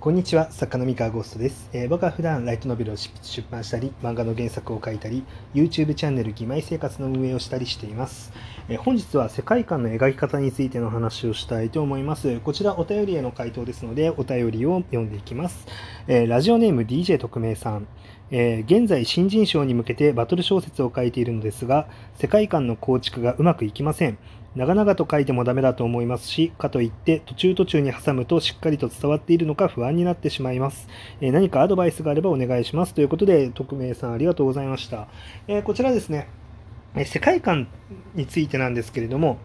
こんにちは、作家の三河ゴーストです、えー僕は普段ライトノベルを出版したり、漫画の原作を書いたり、YouTube チャンネル義妹生活の運営をしたりしています。えー本日は世界観の描き方についての話をしたいと思います。こちらお便りへの回答ですので、お便りを読んでいきます。えーラジオネーム DJ 特命さん。えー現在新人賞に向けてバトル小説を書いているのですが、世界観の構築がうまくいきません。長々と書いてもダメだと思いますし、かといって途中途中に挟むとしっかりと伝わっているのか不安になってしまいます。えー何かアドバイスがあればお願いします。ということで、匿名さんありがとうございました。えーこちらですね、え世界観についてなんですけれども、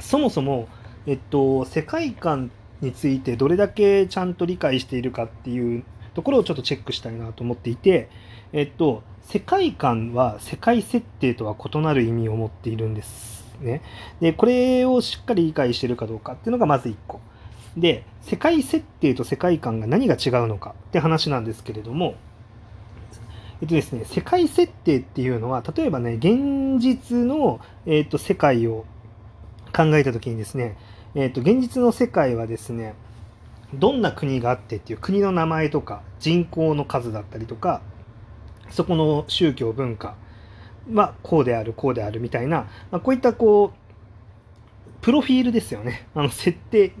そもそも、えっと、世界観についてどれだけちゃんと理解しているかっていうところをちょっとチェックしたいなと思っていて、えっと、世界観は世界設定とは異なる意味を持っているんですね。で、これをしっかり理解しているかどうかっていうのがまず1個。で、世界設定と世界観が何が違うのかって話なんですけれども、えっとですね、世界設定っていうのは、例えばね、現実の、えっと、世界を考えたときにですね、えっと、現実の世界はですね、どんな国があってっていう国の名前とか人口の数だったりとか、そこの宗教文化はこうであるこうであるみたいな、まあ、こういったこうプロフィールですよね。あの設定。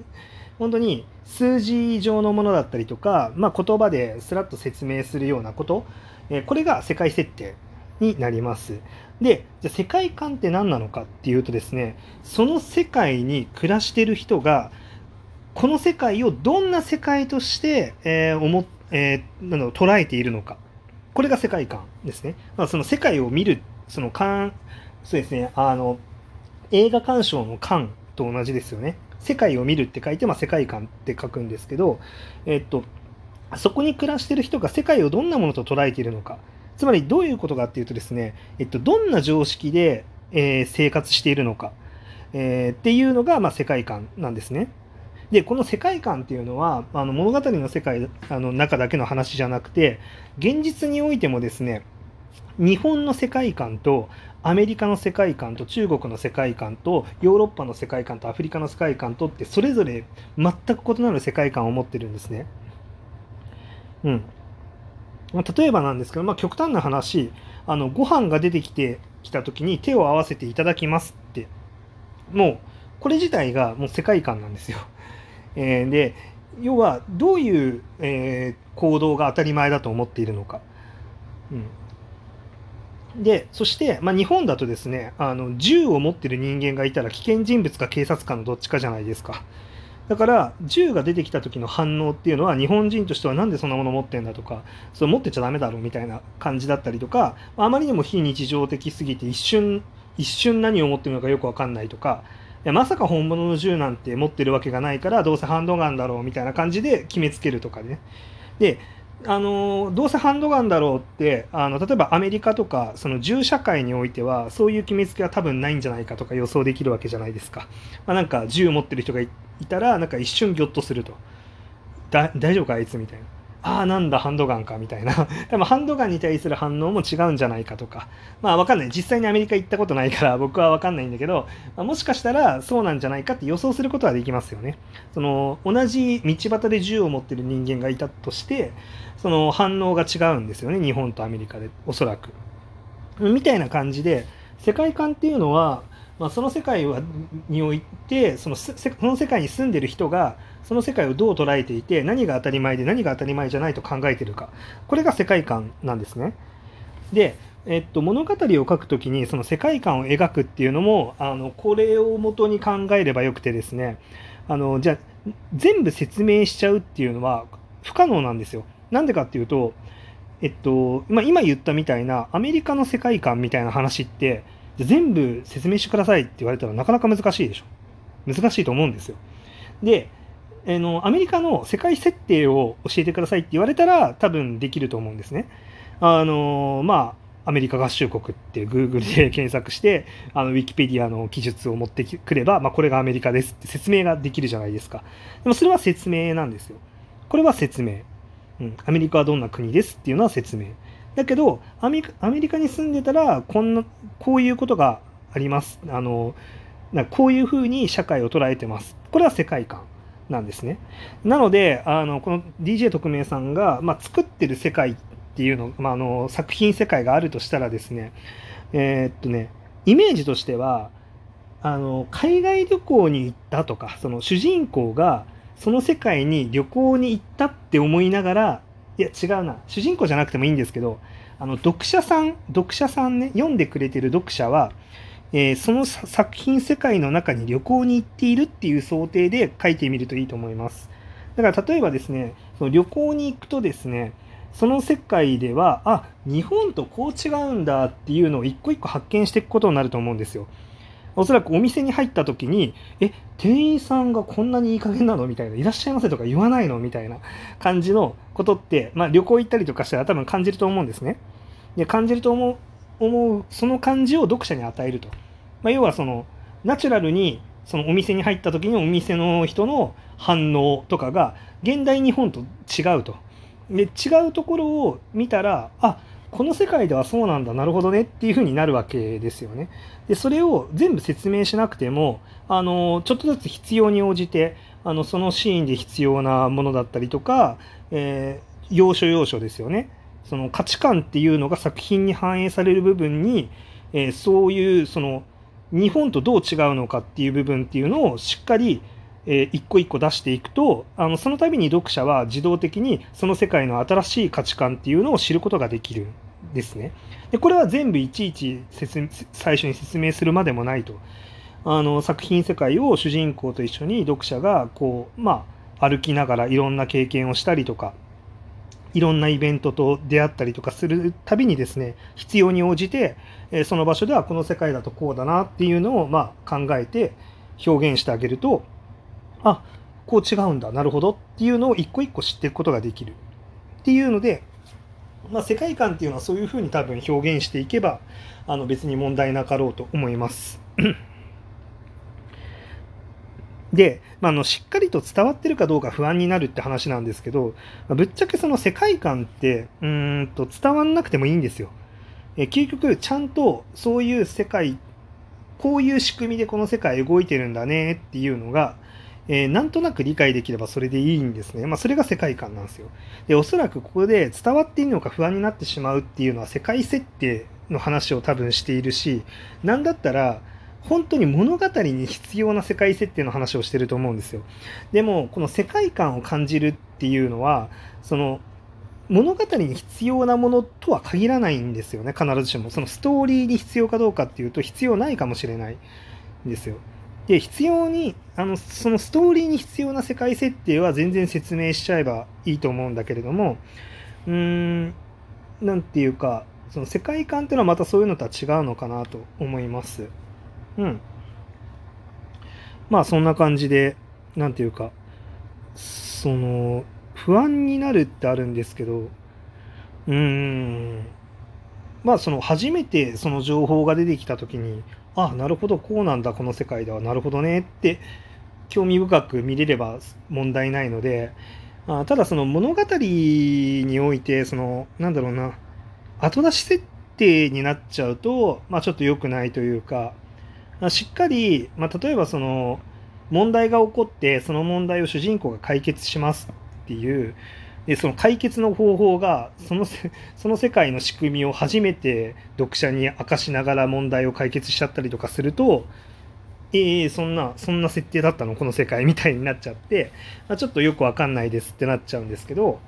本当に数字上のものだったりとか、まあ、言葉ですらっと説明するようなこと、えこれが世界設定になります。でじゃあ世界観って何なのかっていうとですねその世界に暮らしてる人がこの世界をどんな世界として、えー思えーなんだろう捉えているのかこれが世界観ですね。まあ、その世界を見る、その観、そうですね、あの、映画鑑賞の観と同じですよね。世界を見るって書いて、まあ、世界観って書くんですけど、えっと、そこに暮らしている人が世界をどんなものと捉えているのか。つまりどういうことかっていうとですね、えっと、どんな常識で、えー生活しているのか、えーっていうのが、まあ、世界観なんですね。でこの世界観っていうのはあの物語の世界あの中だけの話じゃなくて現実においてもですね日本の世界観とアメリカの世界観と中国の世界観とヨーロッパの世界観とアフリカの世界観とってそれぞれ全く異なる世界観を持ってるんですね。うん、例えばなんですけど、まあ、極端な話あのご飯が出てきてきた時に手を合わせていただきますってもうこれ自体がもう世界観なんですよ。えーで要はどういう、えー行動が当たり前だと思っているのか。うん、でそして、まあ、日本だとですねあの銃を持ってる人間がいたら危険人物か警察官のどっちかじゃないですか。だから銃が出てきた時の反応っていうのは日本人としてはなんでそんなもの持ってんだとかそれ持ってちゃダメだろうみたいな感じだったりとかあまりにも非日常的すぎて一瞬一瞬何を持ってるのかよく分かんないとかやまさか本物の銃なんて持ってるわけがないからどうせハンドガンだろうみたいな感じで決めつけるとかね。であのどうせハンドガンだろうってあの例えばアメリカとかその銃社会においてはそういう決めつけは多分ないんじゃないかとか予想できるわけじゃないですか。まあ、なんか銃持ってる人がいたらなんか一瞬ギョッとすると。大丈夫かあいつみたいな。ああなんだハンドガンかみたいな。多分ハンドガンに対する反応も違うんじゃないかとか。まあわかんない。実際にアメリカ行ったことないから 僕はわかんないんだけど、まあもしかしたらそうなんじゃないかって予想することはできますよね。その同じ道端で銃を持ってる人間がいたとしてその反応が違うんですよね日本とアメリカでおそらく。みたいな感じで世界観っていうのはまあ、その世界はにおいてそのせその世界に住んでる人がその世界をどう捉えていて何が当たり前で何が当たり前じゃないと考えてるかこれが世界観なんですね。で、えっと、物語を書くときにその世界観を描くっていうのもあのこれを元に考えればよくてですねあのじゃあ全部説明しちゃうっていうのは不可能なんですよ。なんでかっていうとえっと、まあ、今言ったみたいなアメリカの世界観みたいな話ってじゃあ全部説明してくださいって言われたらなかなか難しいでしょ。難しいと思うんですよ。で、あのアメリカの世界設定を教えてくださいって言われたら多分できると思うんですね。あのまあアメリカ合衆国って Google で 検索してあの Wikipedia の記述を持ってくれば、まあ、これがアメリカですって説明ができるじゃないですか。でもそれは説明なんですよ。これは説明。うん、アメリカはどんな国ですっていうのは説明。だけどアメリカアメリカに住んでたらこんなこういうことがありますあのなこういうふうに社会を捉えてますこれは世界観なんですね。なので、あのこの DJ 特命さんが、まあ、作ってる世界っていうの、まあ、あの作品世界があるとしたらですね、えー、っとね、イメージとしては、あの海外旅行に行ったとか、その主人公がその世界に旅行に行ったって思いながら、いや違うな、主人公じゃなくてもいいんですけど、あの読者さん、読者さんね、読んでくれてる読者は、えー、その作品世界の中に旅行に行っているっていう想定で書いてみるといいと思います。だから例えばですね、その旅行に行くとですね、その世界では、あ、日本とこう違うんだっていうのを一個一個発見していくことになると思うんですよ。おそらくお店に入った時に、え、店員さんがこんなにいい加減なのみたいな、いらっしゃいませとか言わないのみたいな感じのことって、まあ旅行行ったりとかしたら多分感じると思うんですね。で、感じると思う、思う、その感じを読者に与えると。まあ、要はその、ナチュラルにそのお店に入った時にお店の人の反応とかが現代日本と違うと。で違うところを見たらあこの世界ではそうなんだなるほどねっていう風になるわけですよね。でそれを全部説明しなくてもあのちょっとずつ必要に応じてあのそのシーンで必要なものだったりとか、えー、要所要所ですよね。その価値観っていうのが作品に反映される部分に、えー、そういうその日本とどう違うのかっていう部分っていうのをしっかりえー、一個一個出していくとあのその度に読者は自動的にその世界の新しい価値観っていうのを知ることができるですね。でこれは全部いちいち最初に説明するまでもないと。あの作品世界を主人公と一緒に読者がこう、まあ、歩きながらいろんな経験をしたりとかいろんなイベントと出会ったりとかするたびにですね必要に応じて、え、その場所ではこの世界だとこうだなっていうのを、ま、考えて表現してあげるとあこう違うんだなるほどっていうのを一個一個知っていくことができるっていうので、まあ、世界観っていうのはそういうふうに多分表現していけばあの別に問題なかろうと思います。で、まあ、のしっかりと伝わってるかどうか不安になるって話なんですけど、ぶっちゃけその世界観ってうんと伝わんなくてもいいんですよ。え究極ちゃんとそういう世界こういう仕組みでこの世界動いてるんだねっていうのがえー、なんとなく理解できればそれでいいんですね。まあ、それが世界観なんですよ。で、おそらくここで伝わっていいのか不安になってしまうっていうのは世界設定の話を多分しているし、なんだったら、本当に物語に必要な世界設定の話をしてると思うんですよ。でも、この世界観を感じるっていうのは、その、物語に必要なものとは限らないんですよね、必ずしも。そのストーリーに必要かどうかっていうと、必要ないかもしれないんですよ。で、必要に、あの、そのストーリーに必要な世界設定は全然説明しちゃえばいいと思うんだけれども、うーん、なんていうか、その世界観っていうのはまたそういうのとは違うのかなと思います。うん。まあそんな感じで、なんていうか、その、不安になるってあるんですけど、うーん、まあその初めてその情報が出てきた時に、あなるほど。こうなんだ。この世界では。なるほどね。って興味深く見れれば問題ないのであただその物語においてそのなんだろうな。後出し設定になっちゃうと、まあ、ちょっと良くないというかしっかり、まあ、例えばその問題が起こってその問題を主人公が解決しますっていうでその解決の方法がそのその世界の仕組みを初めて読者に明かしながら問題を解決しちゃったりとかするとええー、そんなそんな設定だったの？この世界みたいになっちゃって、まあ、ちょっとよくわかんないですってなっちゃうんですけど、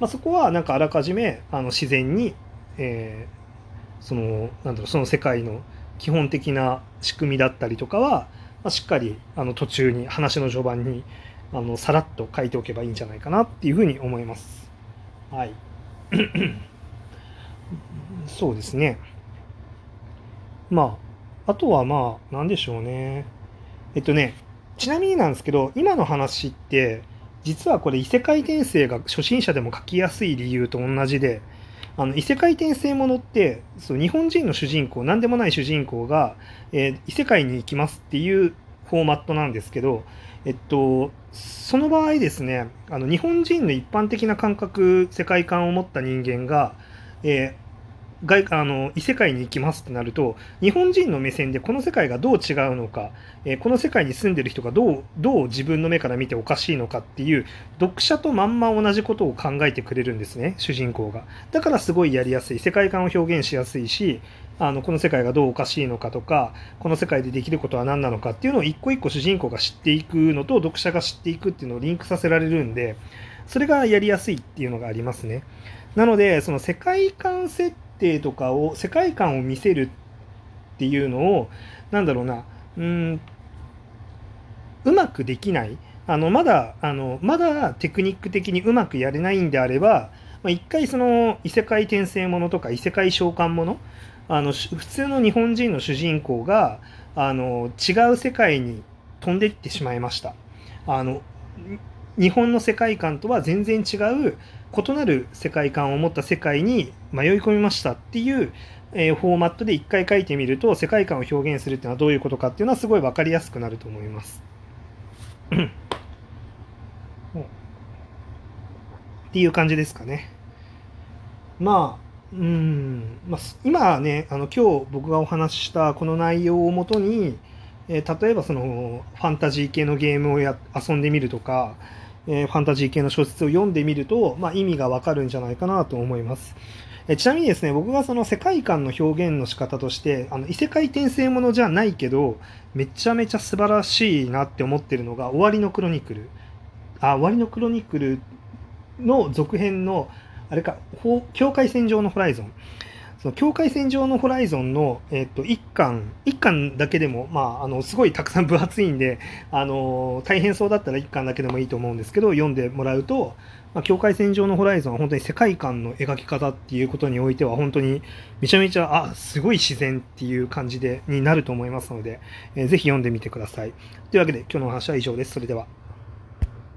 まあ、そこはなんかあらかじめあの自然に、えー、そのなんだろうその世界の基本的な仕組みだったりとかは、まあ、しっかりあの途中に話の序盤にあのさらっと書いておけばいいんじゃないかなっていうふうに思います。はい。そうですね。まあ、あとはまあ、なんでしょうね。えっとね、ちなみになんですけど、今の話って、実はこれ異世界転生が初心者でも書きやすい理由と同じで、あの異世界転生ものってそう日本人の主人公何でもない主人公が、えー、異世界に行きますっていうフォーマットなんですけどえっと、その場合ですね、あの日本人の一般的な感覚、世界観を持った人間が、えー、外あの異世界に行きますってなると日本人の目線でこの世界がどう違うのか、えー、この世界に住んでる人がどうどう自分の目から見ておかしいのかっていう読者とまんま同じことを考えてくれるんですね主人公が。だからすごいやりやすい世界観を表現しやすいしあのこの世界がどうおかしいのかとかこの世界でできることは何なのかっていうのを一個一個主人公が知っていくのと読者が知っていくっていうのをリンクさせられるんでそれがやりやすいっていうのがありますね。なのでその世界観設定とかを世界観を見せるっていうのをなんだろうなうんうまくできない。あのまだあのまだテクニック的にうまくやれないんであれば、まあ、一回その異世界転生ものとか異世界召喚ものあの普通の日本人の主人公があの違う世界に飛んでいってしまいましたあの日本の世界観とは全然違う異なる世界観を持った世界に迷い込みましたっていう、えー、フォーマットで一回書いてみると世界観を表現するっていうのはどういうことかっていうのはすごい分かりやすくなると思います。っていう感じですかね。まあうん、まあ、今ねあの今日僕がお話ししたこの内容をもとに、えー、例えばそのファンタジー系のゲームをや遊んでみるとか、えー、ファンタジー系の小説を読んでみると、まあ、意味がわかるんじゃないかなと思います。えちなみにですね、僕がその世界観の表現の仕方として、あの異世界転生ものじゃないけど、めちゃめちゃ素晴らしいなって思ってるのが、終わりのクロニクル。あ、終わりのクロニクルの続編の、あれか、境界線上のホライゾン。その境界線上のホライゾンの、えっ、と、1巻、1巻だけでも、まあ、あの、すごいたくさん分厚いんで、あの、大変そうだったら1巻だけでもいいと思うんですけど、読んでもらうと、まあ、境界線上のホライゾンは本当に世界観の描き方っていうことにおいては、本当にめちゃめちゃ、あ、すごい自然っていう感じで、になると思いますので、えー、ぜひ読んでみてください。というわけで、今日のお話は以上です。それでは。